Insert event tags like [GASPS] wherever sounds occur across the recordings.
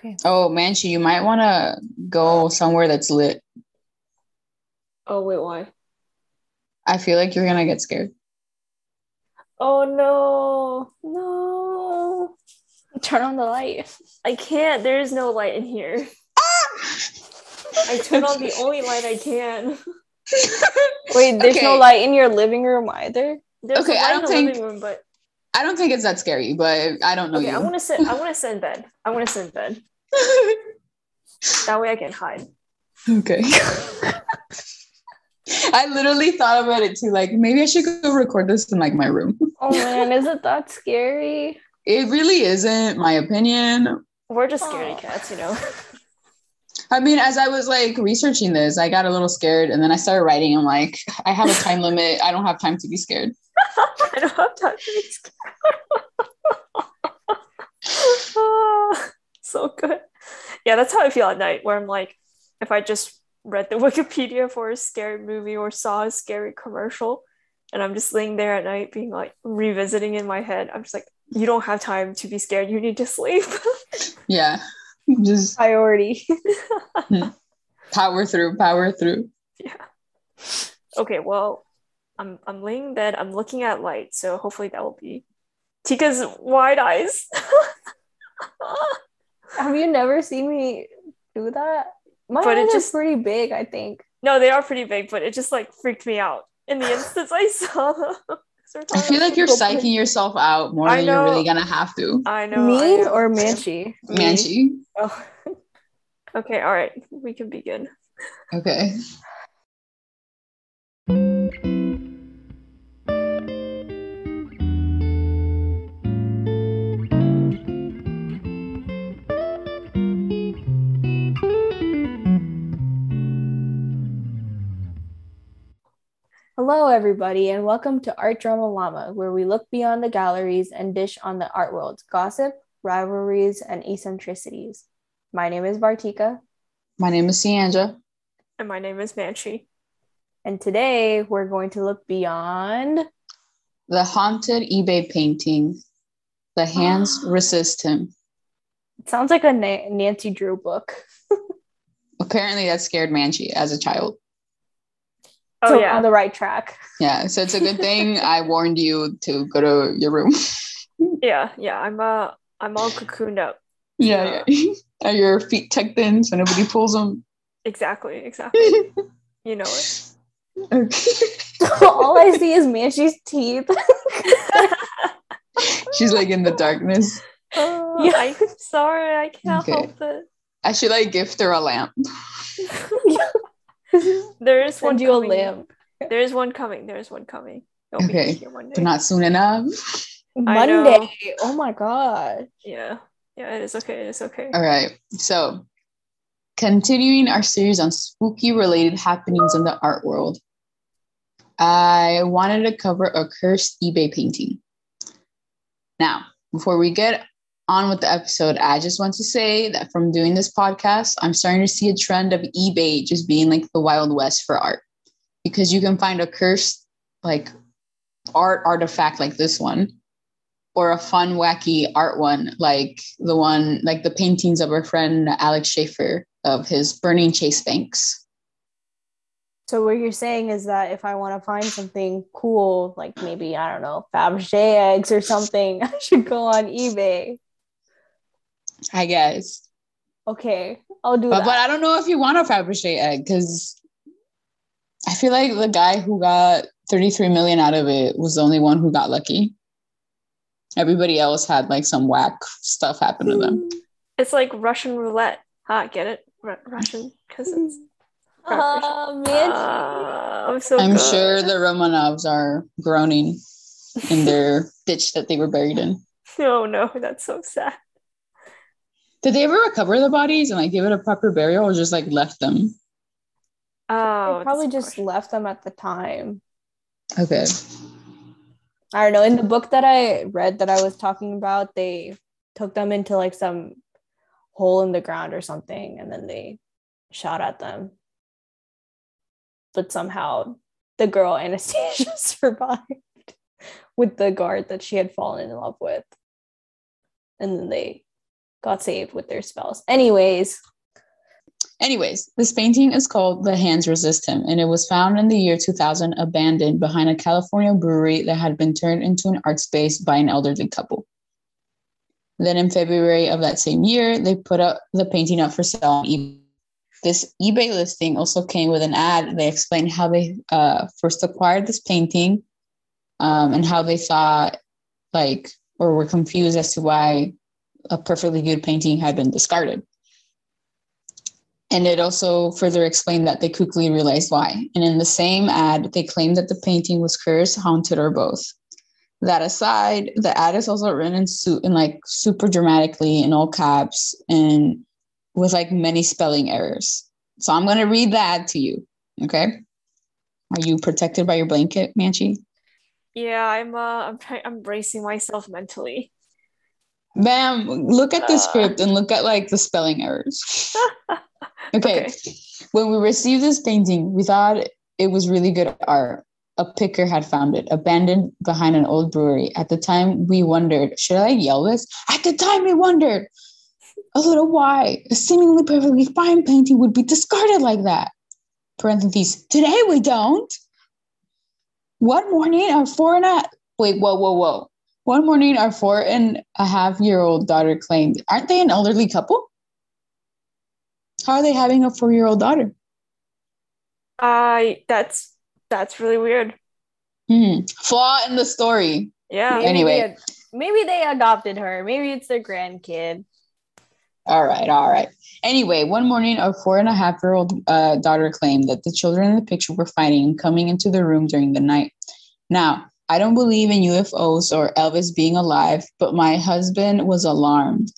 Okay. Oh, Manchi, you might want to go somewhere that's lit. Oh wait, why? I feel like you're gonna get scared. Oh no, no! Turn on the light. I can't. There is no light in here. I turn on the [LAUGHS] only light I can. [LAUGHS] Wait, there's no light in your living room either. There's Okay, a I light don't in the think- living room, but I don't think it's that scary, but I don't know okay, you. I want to sit. I want to sit in bed. I want to sit in bed. [LAUGHS] That way I can hide. okay. [LAUGHS] I literally thought about it too. Like maybe I should go record this in like my room. Oh man, is it that scary? It really isn't my opinion. We're just scaredy cats, you know. [LAUGHS] I mean, as I was like researching this, I got a little scared, and then I started writing. I'm like, I have a time limit. I don't have time to be scared. [LAUGHS] I don't have time to be scared. [LAUGHS] So good. Yeah, that's how I feel at night, where I'm like, if I just read the [LAUGHS] Wikipedia for a scary movie or saw a scary commercial, and I'm just laying there at night being like revisiting in my head, I'm just like, you don't have time to be scared. You need to sleep. Yeah, [LAUGHS] just Priority. [LAUGHS] Hmm. power through, power through. yeah. Okay, well, I'm I'm laying in bed. I'm looking at light, so hopefully that will be Tika's wide eyes. [LAUGHS] Have you never seen me do that? My But it just- are pretty big, I think. no, they are pretty big, but it just like freaked me out in the instance I saw them. I feel like you're psyching yourself out more than you're really gonna have to. I know. I Me know. or Manchi? Manchi. Oh. [LAUGHS] Okay, all right, we can begin. Okay. Hello, everybody, and welcome to Art Drama Llama, where we look beyond the galleries and dish on the art world's gossip, rivalries, and eccentricities. My name is Bartika, My name is Sianja. And my name is Manchi. and today we're going to look beyond. The haunted eBay painting. The hands [GASPS] resist him. It sounds like a Na- Nancy Drew book. [LAUGHS] Apparently, that scared Manchi as a child. Oh so yeah, on the right track. Yeah, so it's a good thing [LAUGHS] I warned you to go to your room. [LAUGHS] yeah, yeah. I'm uh, I'm all cocooned up. yeah, yeah. [LAUGHS] Are your feet tucked in so nobody pulls them? Exactly, exactly. you know it. Okay. All I see is Manchi's teeth. She's like in the darkness. Oh, Yeah. I'm sorry, I can't Okay. help it. I should like gift her a lamp. [LAUGHS] There is one Send you a coming. lamp. There is one coming. There is one coming. It'll Okay. here one day. But not soon enough. Monday. Oh my god. Yeah, yeah. It is okay. It is okay. All right. So, continuing our series on spooky related happenings in the art world, I wanted to cover a cursed eBay painting. Now, before we get on with the episode, I just want to say that from doing this podcast, I'm starting to see a trend of eBay just being like the Wild West for art because you can find a cursed like art artifact like this one or a fun, wacky art one, like the one, like the paintings of our friend Alex Schaefer of his Burning Chase Banks. So what you're saying is that if I want to find something cool, like maybe I don't know Fabergé eggs or something, [LAUGHS] I should go on eBay. I guess. Okay, I'll do But, that. but I don't know if you want a Fabergé egg because I feel like the guy who got 33 million out of it was the only one who got lucky. Everybody else had like some whack stuff happen to them. It's like Russian roulette. Huh? Get it? Ru- Russian because it's. Oh man, Ah, I'm so. I'm good. sure the Romanovs are groaning in their [LAUGHS] ditch that they were buried in. Oh no, that's so sad. Did they ever recover the bodies and like give it a proper burial or just like left them? Oh, they probably just unfortunate. left them at the time. Okay. I don't know. In the book that I read that I was talking about, they took them into like some hole in the ground or something, and then they shot at them. But somehow the girl Anastasia [LAUGHS] survived with the guard that she had fallen in love with. And then they got saved with their spells. Anyways, Anyways, this painting is called The Hands Resist Him, and it was found in the year 2000, abandoned behind a California brewery that had been turned into an art space by an elderly couple. Then in February of that same year, they put up the painting up for sale on eBay. This eBay listing also came with an ad. They explained how they uh, first acquired this painting um, and how they thought, like, or were confused as to why a perfectly good painting had been discarded. And it also further explained that they quickly realized why. And in the same ad, they claimed that the painting was cursed, haunted, or both. That aside, the ad is also written in, su- in like super dramatically in all caps and with like many spelling errors. So I'm to read the ad to you. Okay. Are you protected by your blanket, Manchi? Yeah, I'm uh I'm I'm bracing myself mentally. Bam, look at the Uh. script and look at like the spelling errors. [LAUGHS] okay. Okay. When we received this painting, we thought it was really good art. A picker had found it, abandoned behind an old brewery. At the time, we wondered, should I yell this? At the time, we wondered a little why a seemingly perfectly fine painting would be discarded like that. Parentheses, today we don't. One morning, our four and a wait, whoa, whoa, whoa. One morning, our four and a half year old daughter claimed, Aren't they an elderly couple? How are they having a four year old daughter? I that's that's really weird. Hmm. Flaw in the story. Yeah. maybe Anyway. they ad- maybe they adopted her. Maybe it's their grandkid. All right, all right. Anyway, one morning, our four and a half year old uh, daughter claimed that the children in the picture were fighting and coming into the room during the night. Now, I don't believe in UFOs or Elvis being alive, but my husband was alarmed.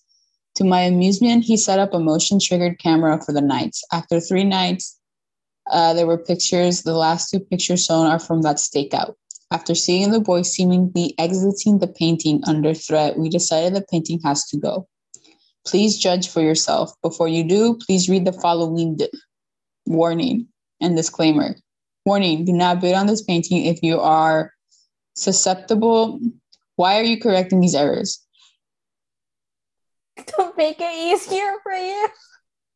To my amusement, he set up a motion triggered camera for the nights. After three nights, uh, there were pictures. The last two pictures shown are from that stakeout. After seeing the boy seemingly exiting the painting under threat, we decided the painting has to go. Please judge for yourself. Before you do, please read the following di- warning and disclaimer. Warning, do not bid on this painting if you are susceptible. Why are you correcting these errors? [LAUGHS] To make it easier for you.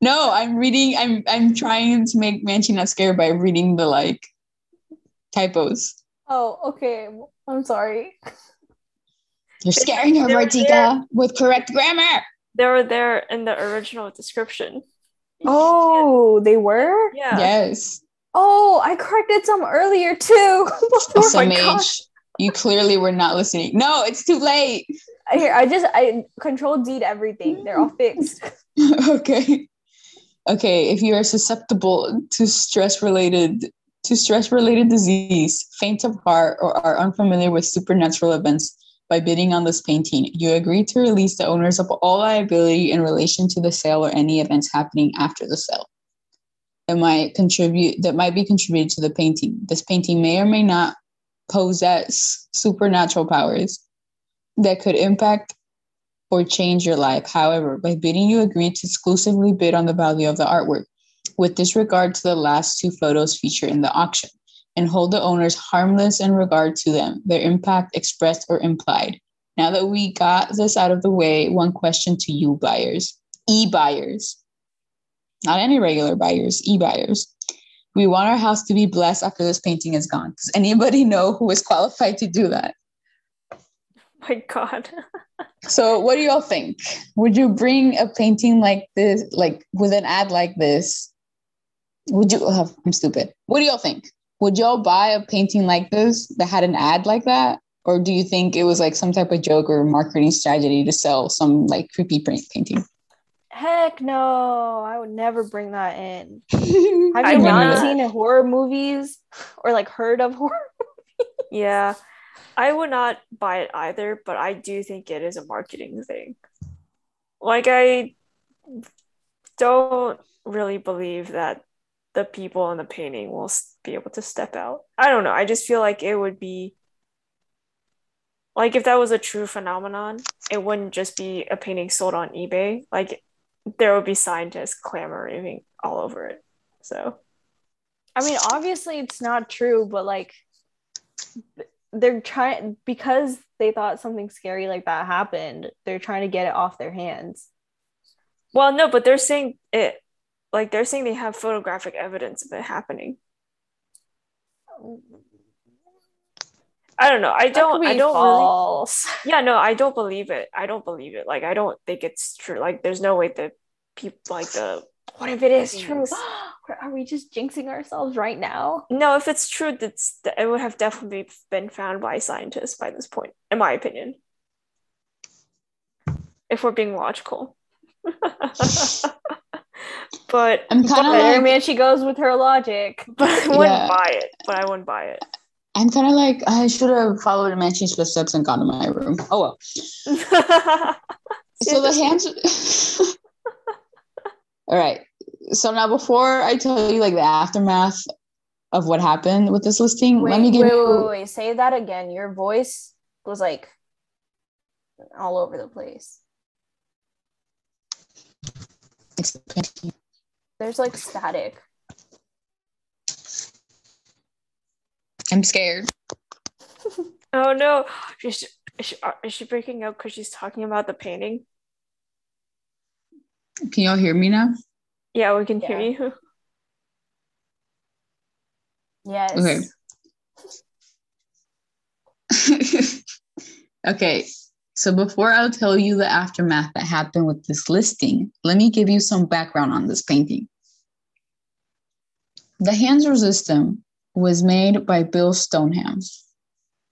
No, I'm reading, I'm I'm trying to make Manchi not scared by reading the like typos. Oh, okay. I'm sorry. You're scaring her, They Martika, with correct grammar. They were there in the original description. [LAUGHS] Oh, they were? Yeah. Yes. Oh, I corrected some earlier too. Before [LAUGHS] oh Some my God. You clearly were not listening. No, it's too late. Here, I just I control deed everything. They're all fixed. [LAUGHS] [LAUGHS] okay. Okay, if you are susceptible to stress related to stress related disease, faint of heart, or are unfamiliar with supernatural events by bidding on this painting, you agree to release the owners of all liability in relation to the sale or any events happening after the sale. That might contribute that might be contributed to the painting. This painting may or may not possess supernatural powers that could impact or change your life. However, by bidding, you agree to exclusively bid on the value of the artwork with disregard to the last two photos featured in the auction and hold the owners harmless in regard to them, their impact expressed or implied. Now that we got this out of the way, one question to you buyers, e buyers, not any regular buyers, e buyers. We want our house to be blessed after this painting is gone. Does anybody know who is qualified to do that? My God. [LAUGHS] So, what do y'all think? Would you bring a painting like this, like with an ad like this? Would you? Oh, I'm stupid. What do y'all think? Would y'all buy a painting like this that had an ad like that? Or do you think it was like some type of joke or marketing strategy to sell some like creepy print painting? Heck no, I would never bring that in. [LAUGHS] Have I you would not not. seen horror movies or like heard of horror? [LAUGHS] Yeah. I would not buy it either, but I do think it is a marketing thing. Like, I don't really believe that the people in the painting will be able to step out. I don't know. I just feel like it would be like if that was a true phenomenon, it wouldn't just be a painting sold on eBay. Like, there would be scientists clamoring all over it. So, I mean, obviously it's not true, but like they're trying because they thought something scary like that happened, they're trying to get it off their hands. Well, no, but they're saying it like they're saying they have photographic evidence of it happening. Um, I don't know. I don't. I don't false. really. [LAUGHS] Yeah, no, I don't believe it. I don't believe it. Like, I don't think it's true. Like, there's no way that people like the. What if it is true? [GASPS] Are we just jinxing ourselves right now? No, if it's true, that's it would have definitely been found by scientists by this point, in my opinion. If we're being logical. [LAUGHS] but I'm kind of There, like, man, she goes with her logic. [LAUGHS] but I wouldn't Yeah. buy it. But I wouldn't buy it. I'm kind of like, I should have followed Manchi's footsteps and gone to my room. Oh well. So the hands. [LAUGHS] All right. So now, before I tell you like the aftermath of what happened with this listing, Wait, let me give wait, you. wait, wait, Say that again. Your voice was like all over the place. There's like static. I'm scared. oh no, is she, is she, is she breaking up because she's talking about the painting? Can y'all hear me now? Yeah, we can hear you. [LAUGHS] Yes. Okay. [LAUGHS] okay. So before I'll tell you the aftermath that happened with this listing, let me give you some background on this painting. The Hands Resist Him was made by Bill Stoneham.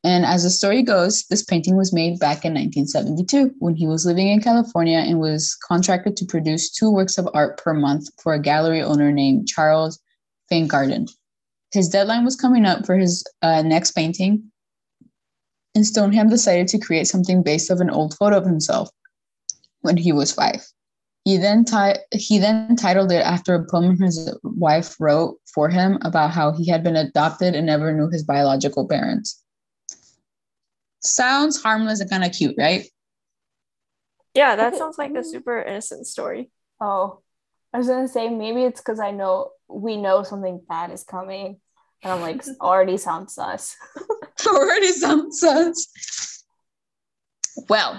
And as the story goes, this painting was made back in 1972 when he was living in California and was contracted to produce two works of art per month for a gallery owner named Charles Feingarten. His deadline was coming up for his uh, next painting, and Stoneham decided to create something based of an old photo of himself when he was five. He then ti- he then titled it after a poem his wife wrote for him about how he had been adopted and never knew his biological parents. Sounds harmless and kind of cute, right? Yeah, that sounds like a super innocent story. Oh, I was gonna say maybe it's because I know we know something bad is coming, and I'm like [LAUGHS] already sounds sus. [LAUGHS] already sounds sus. Well,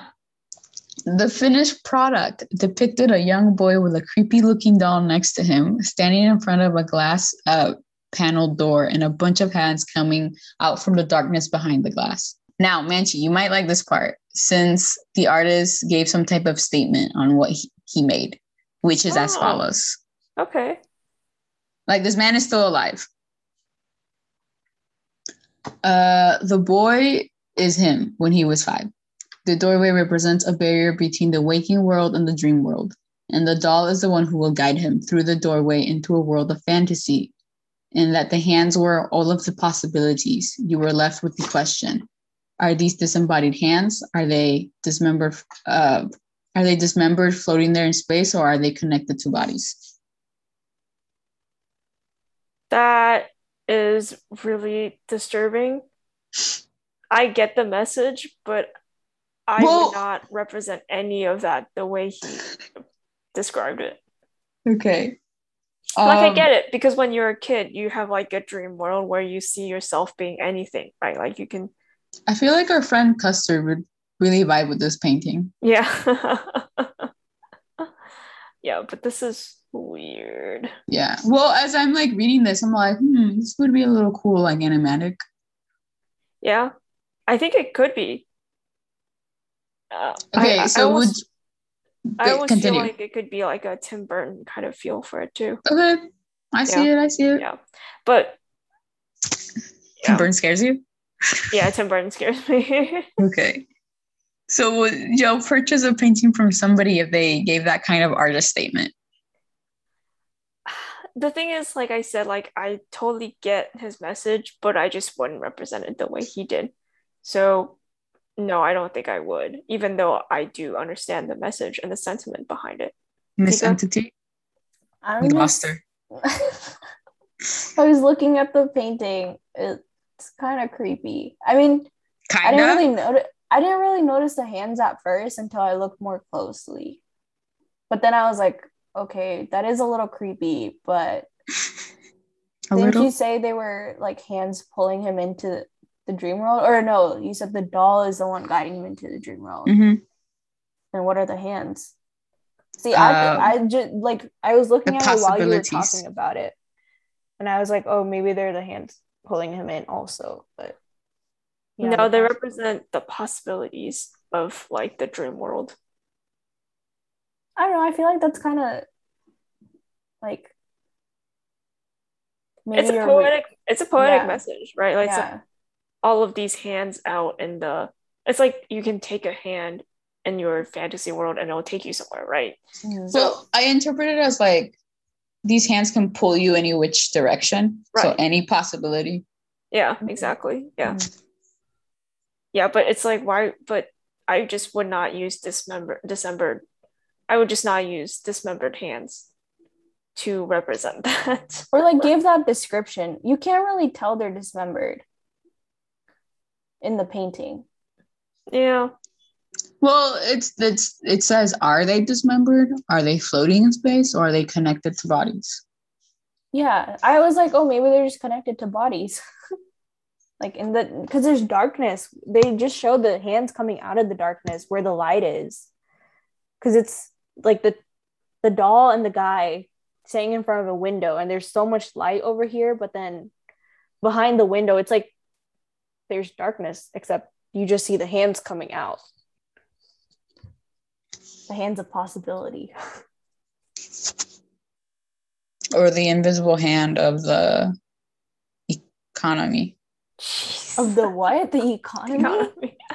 the finished product depicted a young boy with a creepy looking doll next to him, standing in front of a glass uh, paneled door and a bunch of hands coming out from the darkness behind the glass. Now, Manchi, you might like this part since the artist gave some type of statement on what he, he made, which is as Oh. follows. Okay. Like this man is still alive. Uh, the boy is him when he was five. The doorway represents a barrier between the waking world and the dream world, and the doll is the one who will guide him through the doorway into a world of fantasy. And that the hands were all of the possibilities. You were left with the question: Are these disembodied hands? Are they dismembered? Uh, are they dismembered, floating there in space, or are they connected to bodies? That is really disturbing. I get the message, but I Well- would not represent any of that the way he described it. Okay. Like I Um, get it because when you're a kid, you have like a dream world where you see yourself being anything, right? Like you can, I feel like our friend Custer would really vibe with this painting. yeah, [LAUGHS] yeah. But this is weird. Yeah. Well, as I'm like reading this, I'm like, hmm, this would be a little cool, like animatic. Yeah, I think it could be. Uh, I- Okay, I, I so would I almost continue. feel like it could be like a Tim Burton kind of feel for it too. okay, I see it. I see it. Yeah, but Tim yeah, Burton scares you. yeah, Tim Burton scares me. [LAUGHS] Okay. So would you purchase a painting from somebody if they gave that kind of artist statement? the thing is, like I said, like I totally get his message, but I just wouldn't represent it the way he did. So no, I don't think I would, even though I do understand the message and the sentiment behind it. Miss Tika? Entity? I'm We lost her. I was looking at the painting. It's kind of creepy. I mean, I Kinda. didn't really notice. I didn't really notice the hands at first until I looked more closely. But then I was like, okay, that is a little creepy. But [LAUGHS] a didn't little. you say they were like hands pulling him into the dream world? Or no, you said the doll is the one guiding him into the dream world. Mhm. And what are the hands? See, I, Um, I just like I was looking at it while you were talking about it, and I was like, oh, maybe they're the hands pulling him in also. But yeah, no, they represent the possibilities of like the dream world. I don't know. I feel like that's kind of like maybe it's a you're- poetic it's a poetic Yeah. message, right? Like so yeah. All of these hands out in the it's like you can take a hand in your fantasy world and it'll take you somewhere, right? Mhm. So I interpret it as like these hands can pull you any which direction. So Right. any possibility. Yeah, Mhm. exactly. Yeah. Mhm. Yeah, but it's like why but I just would not use dismember dismembered I would just not use dismembered hands to represent [LAUGHS] that. or like give that description. You can't really tell they're dismembered in the painting. yeah. Well, it's it's it says are they dismembered? Are they floating in space or are they connected to bodies? Yeah, I was like, oh, maybe they're just connected to bodies. [LAUGHS] like in the because there's darkness. They just show the hands coming out of the darkness where the light is. Because it's like the the doll and the guy sitting in front of a window, and there's so much light over here, but then behind the window, it's like there's darkness, except you just see the hands coming out. The hands of possibility. [LAUGHS] Or the invisible hand of the economy. Of the what? The economy? economy. [LAUGHS]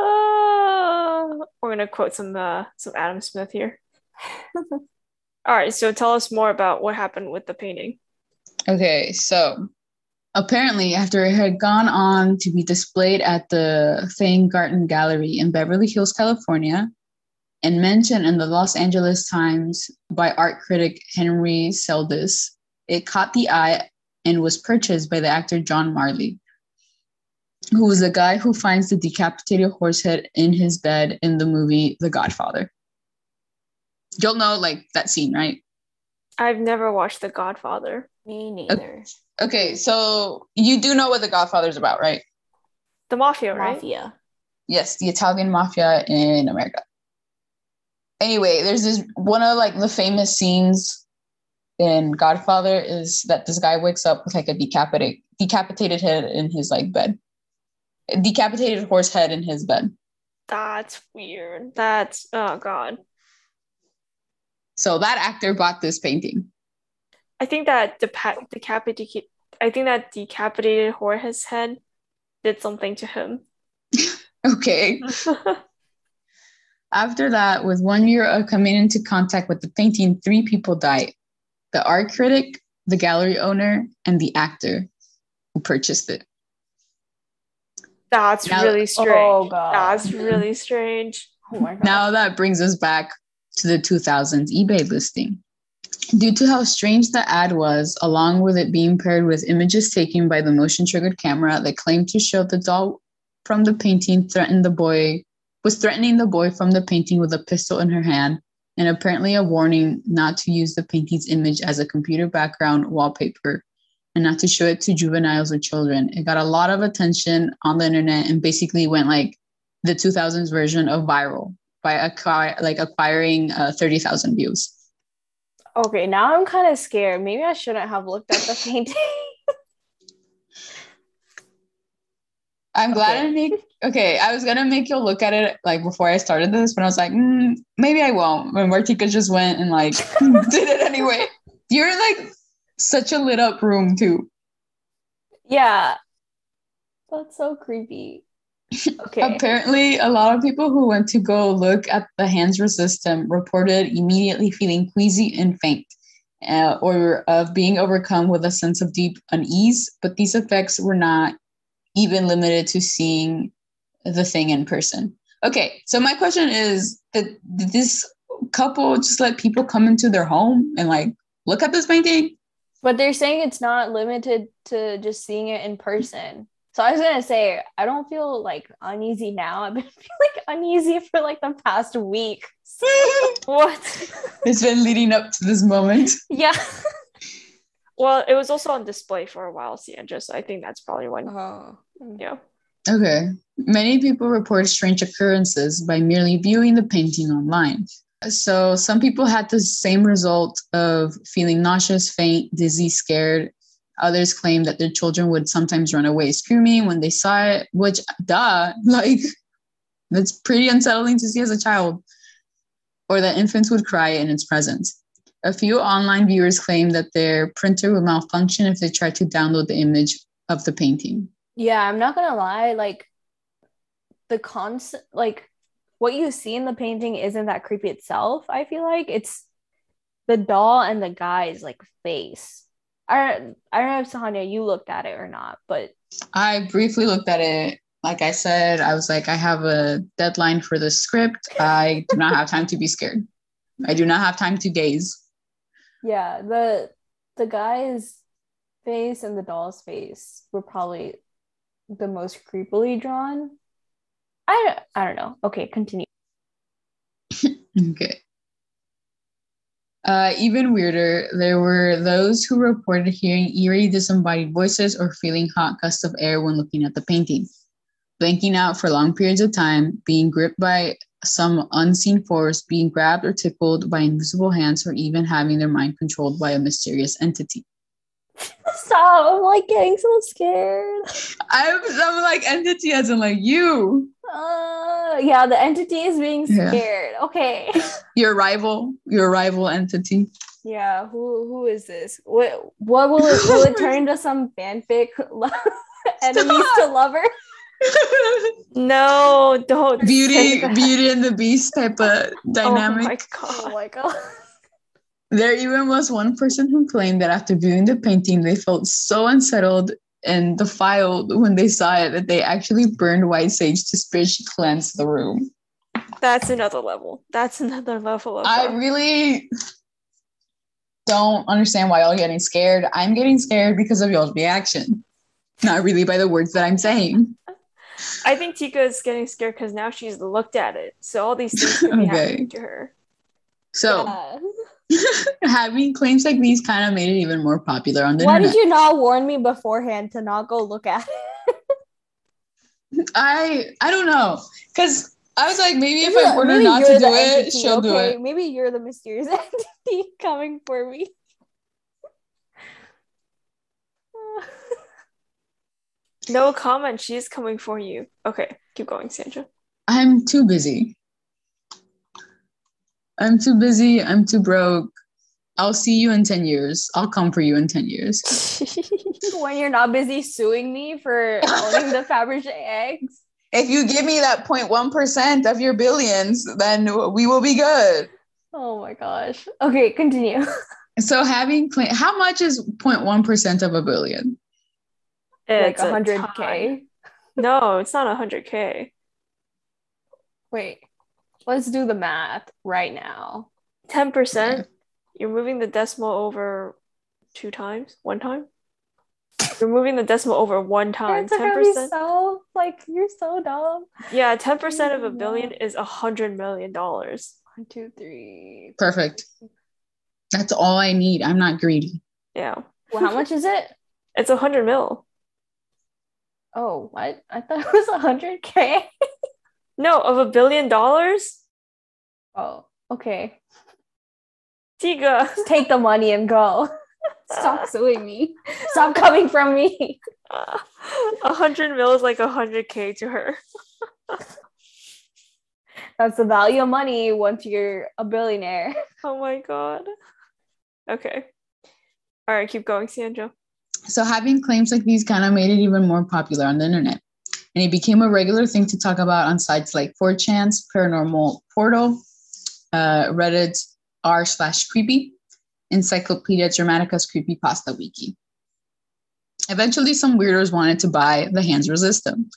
Ah, we're gonna quote some uh, some Adam Smith here. [LAUGHS] All right, so tell us more about what happened with the painting. Okay, so apparently, after it had gone on to be displayed at the Feingarten Gallery in Beverly Hills, California, and mentioned in the Los Angeles Times by art critic Henry Seldis, it caught the eye and was purchased by the actor John Marley, who was the guy who finds the decapitated horse head in his bed in the movie The Godfather. You'll know like that scene, right? I've never watched The Godfather. Me neither. Okay, so you do know what The Godfather is about, right? The mafia, right? Mafia. Yes, the Italian mafia in America. Anyway, there's this one of like the famous scenes in Godfather is that this guy wakes up with like a decapitated decapitated head in his like bed. A decapitated horse head in his bed. That's weird. That's oh god. So that actor bought this painting. I think that depa- decapitated. I think that decapitated horse head did something to him. [LAUGHS] Okay. [LAUGHS] After that, with one year of coming into contact with the painting, three people died. The art critic, the gallery owner, and the actor who purchased it. That's Now- really oh, strange. Oh god. That's [LAUGHS] really strange. oh my god. Now that brings us back to the 2000s eBay listing. Due to how strange the ad was, along with it being paired with images taken by the motion triggered camera that claimed to show the doll from the painting threatened the boy was threatening the boy from the painting with a pistol in her hand and apparently a warning not to use the painting's image as a computer background wallpaper and not to show it to juveniles or children. It got a lot of attention on the internet and basically went like the 2000s version of viral by acquire, like acquiring uh, 30,000 views. Okay, now I'm kind of scared. Maybe I shouldn't have looked at the [LAUGHS] painting. I'm glad Okay. I make okay. I was gonna make you look at it like before I started this, but I was like, mm, maybe I won't. When Martika just went and like [LAUGHS] did it anyway. You're in like such a lit up room too. yeah. That's so creepy. Okay. Apparently, a lot of people who went to go look at the hands system reported immediately feeling queasy and faint, uh, or of being overcome with a sense of deep unease. But these effects were not even limited to seeing the thing in person. Okay, so my question is: did this couple just let people come into their home and like look at this painting? But they're saying it's not limited to just seeing it in person. So I was gonna say I don't feel like uneasy now. [LAUGHS] I've been feeling uneasy for like the past week. [LAUGHS] What? it's been leading up to this moment. Yeah. [LAUGHS] well, it was also on display for a while, Sandra, so I think that's probably when. Oh. Yeah. Okay. Many people report strange occurrences by merely viewing the painting online. So some people had the same result of feeling nauseous, faint, dizzy, scared. Others claimed that their children would sometimes run away screaming when they saw it, which duh, [LAUGHS] like that's pretty unsettling to see as a child. Or that infants would cry in its presence. A few online viewers claimed that their printer would malfunction if they tried to download the image of the painting. Yeah, I'm not gonna lie, like the concept like what you see in the painting isn't that creepy itself, I feel like. It's the doll and the guy's like face. I I don't know if Sahanya you looked at it or not, but I briefly looked at it. Like I said, I was like, I have a deadline for the script. I do not have time to be scared. I do not have time to gaze. yeah, the the guy's face and the doll's face were probably the most creepily drawn. I I don't know. Okay, continue. [LAUGHS] Okay. Uh, even weirder, there were those who reported hearing eerie, disembodied voices or feeling hot gusts of air when looking at the painting, blanking out for long periods of time, being gripped by some unseen force, being grabbed or tickled by invisible hands, or even having their mind controlled by a mysterious entity. [LAUGHS] Stop! I'm like getting so scared. I'm, I'm like entity as in like you, Uh, yeah, the entity is being Yeah. scared. Okay. [LAUGHS] your rival, your rival entity. Yeah, who who is this? What what will it will it turn into some fanfic lo- [LAUGHS] enemies to lover? [LAUGHS] No, don't. Beauty. Beauty and the Beast type of dynamic. Oh my Oh my god. There even was one person who claimed that after viewing the painting, they felt so unsettled and defiled when they saw it that they actually burned white sage to spiritually cleanse the room. That's another level. That's another level of. I really don't understand why y'all are getting scared. I'm getting scared because of y'all's reaction, not really by the words that I'm saying. I think Tika is getting scared because now she's looked at it. So all these things be [LAUGHS] Okay. happening to her. So Yeah. [LAUGHS] having claims like these kind of made it even more popular on the Why internet. did you not warn me beforehand to not go look at it? I I don't know because I was like maybe if I order not to do it, entity, she'll do it. Maybe you're the mysterious [LAUGHS] entity coming for me. [SIGHS] No comment. She's coming for you. Okay, keep going, Sandra. I'm too busy. I'm too busy. I'm too broke. I'll see you in 10 years. I'll come for you in 10 years. [LAUGHS] when you're not busy suing me for owning the Fabergé eggs. If you give me that 0.1% of your billions, then we will be good. Oh my gosh. Okay, continue. [LAUGHS] So having claim, how much is 0.1% of a billion? like It's a 100k. No, it's not 100k. Wait, let's do the math right now. 10%. You're moving the decimal over two times, one time. You're moving the decimal over one time. It's 10%. so like you're so dumb. Yeah, 10% of a Yeah. billion is a hundred million dollars. One, two, three. Perfect. That's all I need. I'm not greedy. Yeah. Well, how much is it? [LAUGHS] It's a hundred mil. Oh, what? I thought it was a hundred k. [LAUGHS] No, of a billion dollars? Oh, okay. Tiga. Take the money and go. [LAUGHS] Stop suing me. Stop coming from me. A hundred mil is like a hundred K to her. That's the value of money once you're a billionaire. Oh my god. Okay. All right, keep going, Sandra. So having claims like these kind of made it even more popular on the internet. And it became a regular thing to talk about on sites like 4chan's Paranormal Portal, uh, Reddit's r slash creepy, Encyclopedia Dramatica's Creepypasta Wiki. Eventually, some weirdos wanted to buy the Hands Resist Him.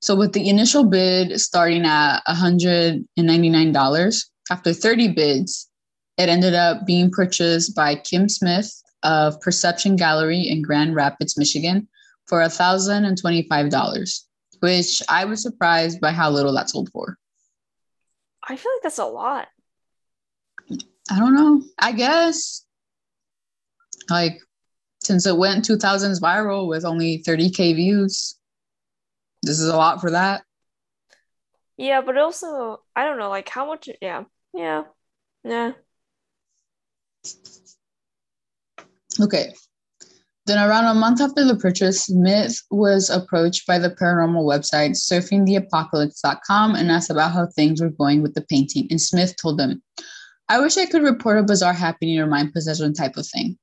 So with the initial bid starting at $199, after 30 bids, it ended up being purchased by Kim Smith of Perception Gallery in Grand Rapids, Michigan for $1,025, which I was surprised by how little that sold for. I feel like that's a lot. I don't know. I guess like since it went 2000s viral with only 30k views, this is a lot for that. Yeah, but also I don't know, like how much yeah. Yeah. Yeah. Okay. Then, around a month after the purchase, Smith was approached by the paranormal website surfingtheapocalypse.com and asked about how things were going with the painting. And Smith told them, I wish I could report a bizarre happening or mind possession type of thing.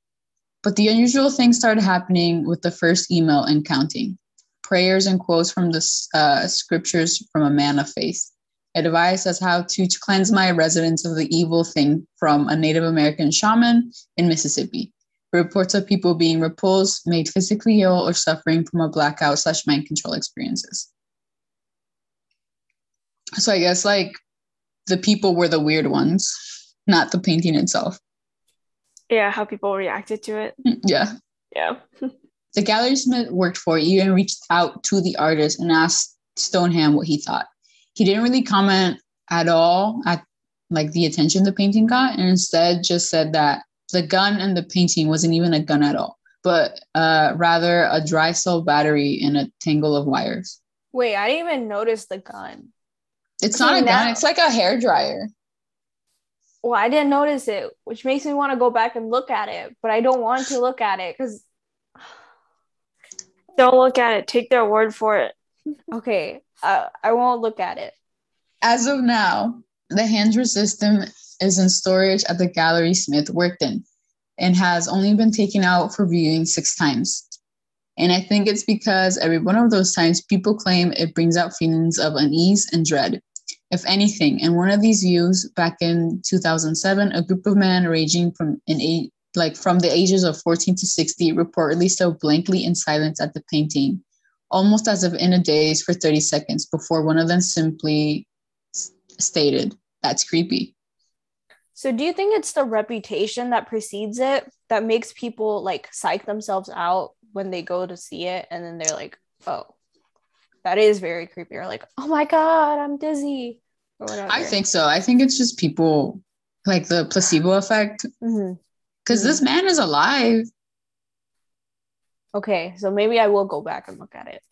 But the unusual things started happening with the first email and counting prayers and quotes from the uh, scriptures from a man of faith. Advice as how to cleanse my residence of the evil thing from a Native American shaman in Mississippi reports of people being repulsed, made physically ill, or suffering from a blackout slash mind control experiences. So I guess like the people were the weird ones, not the painting itself. Yeah, how people reacted to it. Mm, yeah. Yeah. [LAUGHS] the gallery Smith worked for even reached out to the artist and asked Stoneham what he thought. He didn't really comment at all at like the attention the painting got, and instead just said that the gun and the painting wasn't even a gun at all, but uh, rather a dry cell battery in a tangle of wires. Wait, I didn't even notice the gun. It's not a gun, it's like a hair dryer. Well, I didn't notice it, which makes me want to go back and look at it, but I don't want to look at it because [SIGHS] Don't look at it. Take their word for it. [LAUGHS] okay, uh, I won't look at it. As of now, the Hands Resist Him is in storage at the gallery Smith worked in and has only been taken out for viewing six times. And I think it's because every one of those times people claim it brings out feelings of unease and dread. If anything, in one of these views back in 2007, a group of men ranging from an age, like from the ages of 14 to 60 reportedly stared blankly in silence at the painting, almost as if in a daze for 30 seconds before one of them simply stated, That's creepy. So, do you think it's the reputation that precedes it that makes people like psych themselves out when they go to see it, and then they're like, "Oh, that is very creepy," or like, "Oh my god, I'm dizzy," or whatever. I think so. I think it's just people like the placebo effect Mhm. because this man is alive. Okay, so maybe I will go back and look at it.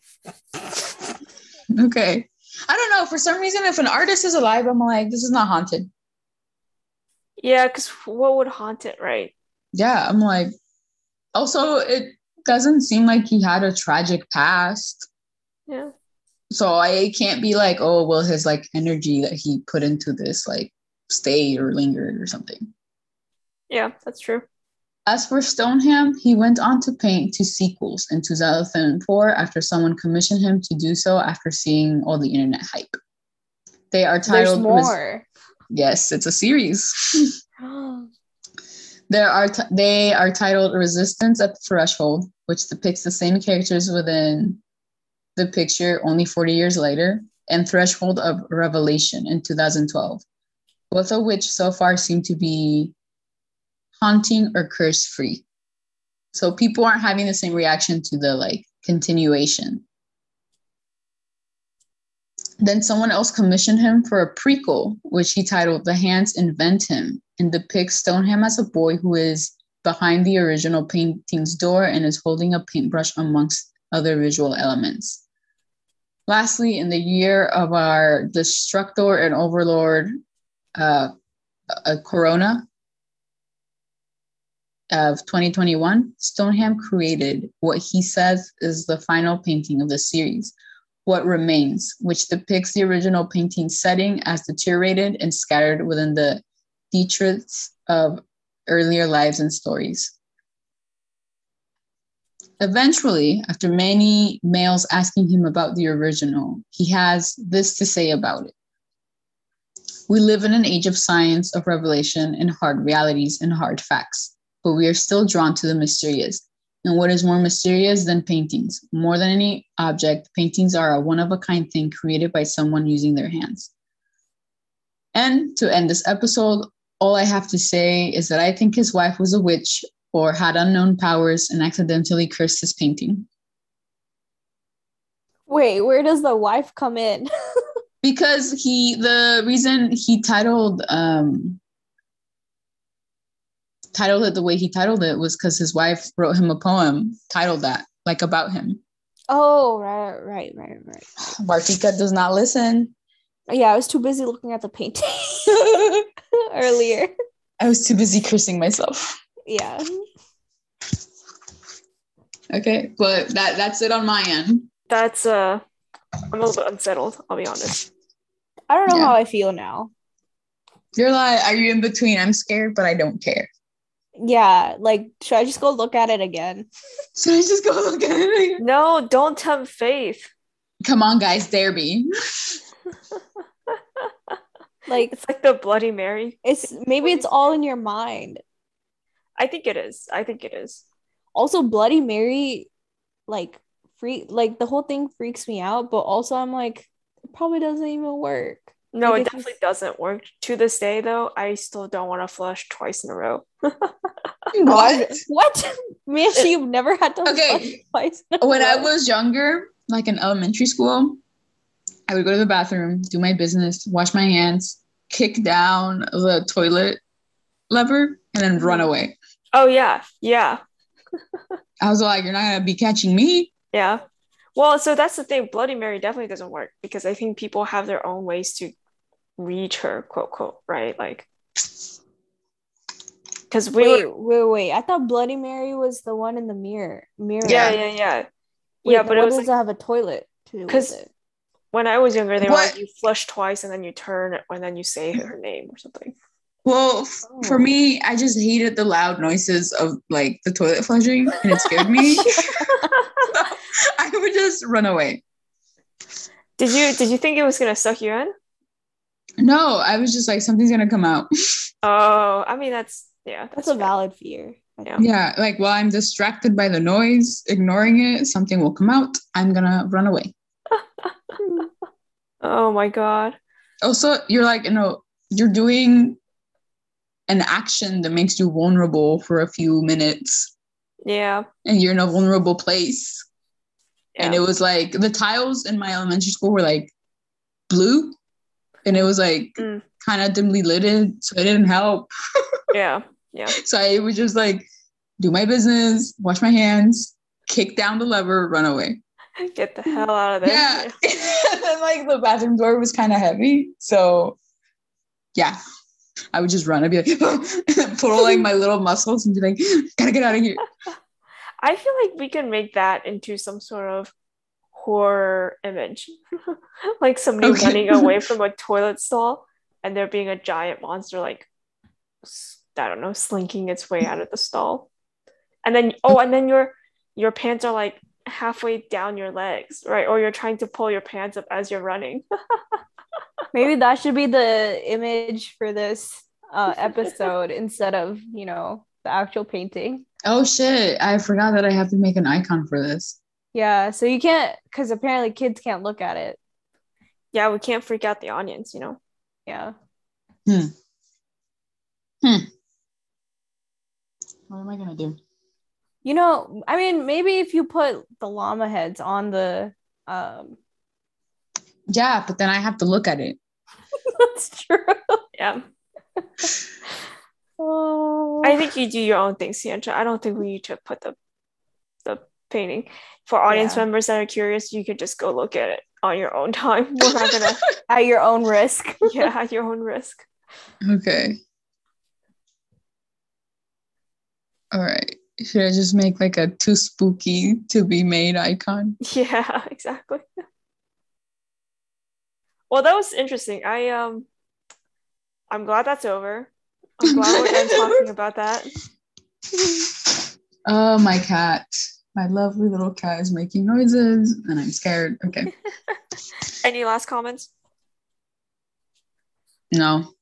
Okay. I don't know. For some reason, if an artist is alive, I'm like, this is not haunted. Yeah, because what would haunt it, right? Yeah, I'm like, also, it doesn't seem like he had a tragic past. Yeah. So I can't be like, oh, well, his like energy that he put into this like stayed or lingered or something. Yeah, that's true. As for Stoneham, he went on to paint two sequels in 2004 after someone commissioned him to do so after seeing all the internet hype. They are titled There's titled more. Yes, it's a series. [GASPS] there are t- they are titled Resistance at the Threshold, which depicts the same characters within the picture only 40 years later, and Threshold of Revelation in 2012, both of which so far seem to be haunting or curse free. So people aren't having the same reaction to the like continuation. Then someone else commissioned him for a prequel, which he titled The Hands Invent Him, and depicts Stoneham as a boy who is behind the original painting's door and is holding a paintbrush amongst other visual elements. Lastly, in the year of our destructor and overlord, uh, Corona of 2021, Stoneham created what he says is the final painting of the series, What Remains, which depicts the original painting setting as deteriorated and scattered within the detritus of earlier lives and stories. Eventually, after many mails asking him about the original, he has this to say about it. We live in an age of science, of revelation, and hard realities and hard facts, but we are still drawn to the mysterious. And what is more mysterious than paintings? More than any object, paintings are a one of a kind thing created by someone using their hands. And to end this episode, all I have to say is that I think his wife was a witch or had unknown powers and accidentally cursed his painting. Wait, where does the wife come in? [LAUGHS] Because he, the reason he titled, um, titled it the way he titled it was because his wife wrote him a poem titled that, like about him. oh, right, right, right, right. [SIGHS] Martika does not listen. Yeah, I was too busy looking at the painting. [LAUGHS] earlier. I was too busy cursing myself. Yeah. Okay, but that that's it on my end. That's uh I'm a little bit unsettled, I'll be honest. I don't know Yeah. how I feel now. You're like, are you in between? I'm scared, but I don't care. Yeah, like should I just go look at it again? [LAUGHS] So I just go look at it. again? No, don't tempt faith. Come on, guys, dare me. [LAUGHS] Like It's like the Bloody Mary. it's maybe it's all in your mind. I think it is. I think it is. Also, Bloody Mary, like freak, like the whole thing freaks me out. But also, I'm like, it probably doesn't even work. No, Like, it definitely just- doesn't work. To this day, though, I still don't want to flush twice in a row. [LAUGHS] What? [LAUGHS] What? Me and you've never had to Okay. flush twice. in a when I was younger, like in elementary school, I would go to the bathroom, do my business, wash my hands, kick down the toilet lever, and then run mm-hmm. away. Oh yeah, yeah, [LAUGHS] I was like, you're not gonna be catching me. yeah. Well, so that's the thing. Bloody Mary definitely doesn't work because I think people have their own ways to reach her, quote quote, right? Like, because we wait, were, wait, wait. I thought Bloody Mary was the one in the mirror. Mirror. yeah, yeah, yeah, Wait, yeah. But it what was does like, it have a toilet to do with 'Cause- it? when I was younger, they were like, you flush twice and then you turn and then you say her [LAUGHS] name or something. Well, f- for Oh. me, I just hated the loud noises of like the toilet flushing, and it scared me. [LAUGHS] [LAUGHS] I would just run away. Did you did you think it was gonna suck you in? No, I was just like, something's gonna come out. [LAUGHS] Oh, I mean that's yeah, that's, That's a fair. valid fear. Yeah. yeah, like while I'm distracted by the noise, ignoring it, something will come out. I'm gonna run away. [LAUGHS] Oh my god. Also, you're like, you know, you're doing an action that makes you vulnerable for a few minutes, Yeah. and you're in a vulnerable place. and it was like the tiles in my elementary school were like blue and it was like Mm. kind of dimly lit so it didn't help [LAUGHS] Yeah. Yeah. so i would just like do my business wash my hands kick down the lever run away Get the hell out of there. yeah [LAUGHS] and then like the bathroom door was kind of heavy so yeah i would just run i'd be like [LAUGHS] pull like my little muscles and be like gotta get out of here I feel like we can make that into some sort of horror image. [LAUGHS] like somebody Okay. running away [LAUGHS] from a toilet stall and there being a giant monster like i don't know, slinking its way out of the stall. And then oh, and then your your pants are like halfway down your legs, right? Or you're trying to pull your pants up as you're running. [LAUGHS] Maybe that should be the image for this uh, episode instead of, you know, the actual painting. oh shit i forgot that i have to make an icon for this Yeah, so you can't, because apparently kids can't look at it. yeah, we can't freak out the audience, you know. Yeah. Hmm. Hmm. what am i gonna do You know, I mean, maybe if you put the llama heads on the, um, Yeah, but then I have to look at it. [LAUGHS] that's true. Yeah. [LAUGHS] Oh, I think you do your own thing, Sientra. I don't think we need to put the the painting. For audience Yeah. members that are curious, you could just go look at it on your own time. [LAUGHS] We're not gonna [LAUGHS] at your own risk. [LAUGHS] yeah, at your own risk. Okay. All right. Should I just make like a too spooky to be made icon? Yeah, exactly. Well, that was interesting. I um I'm glad that's over. I'm glad we're done talking about that. Oh, my cat. My lovely little cat is making noises and I'm scared. Okay. [LAUGHS] Any last comments? No,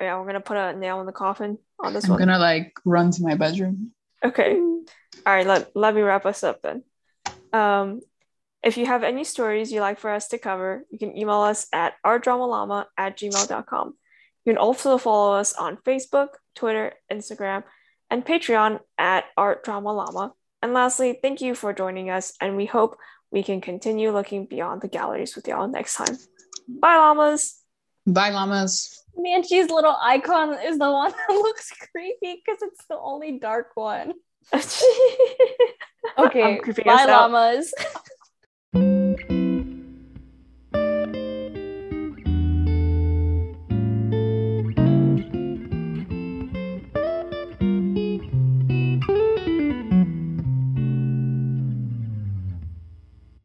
Yeah, we're gonna put a nail in the coffin on this one. I'm gonna like run to my bedroom. Okay. All right, let, let me wrap us up then. Um, if you have any stories you'd like for us to cover, you can email us at ourdramalama at gmail.com. You can also follow us on Facebook, Twitter, Instagram, and Patreon at Art Drama Llama. And lastly, thank you for joining us, and we hope we can continue looking beyond the galleries with y'all next time. Bye, llamas! Bye, llamas. Manchi's little icon is the one that [LAUGHS] looks creepy because it's the only dark one. [LAUGHS] [LAUGHS] Okay, creeping bye us out. llamas.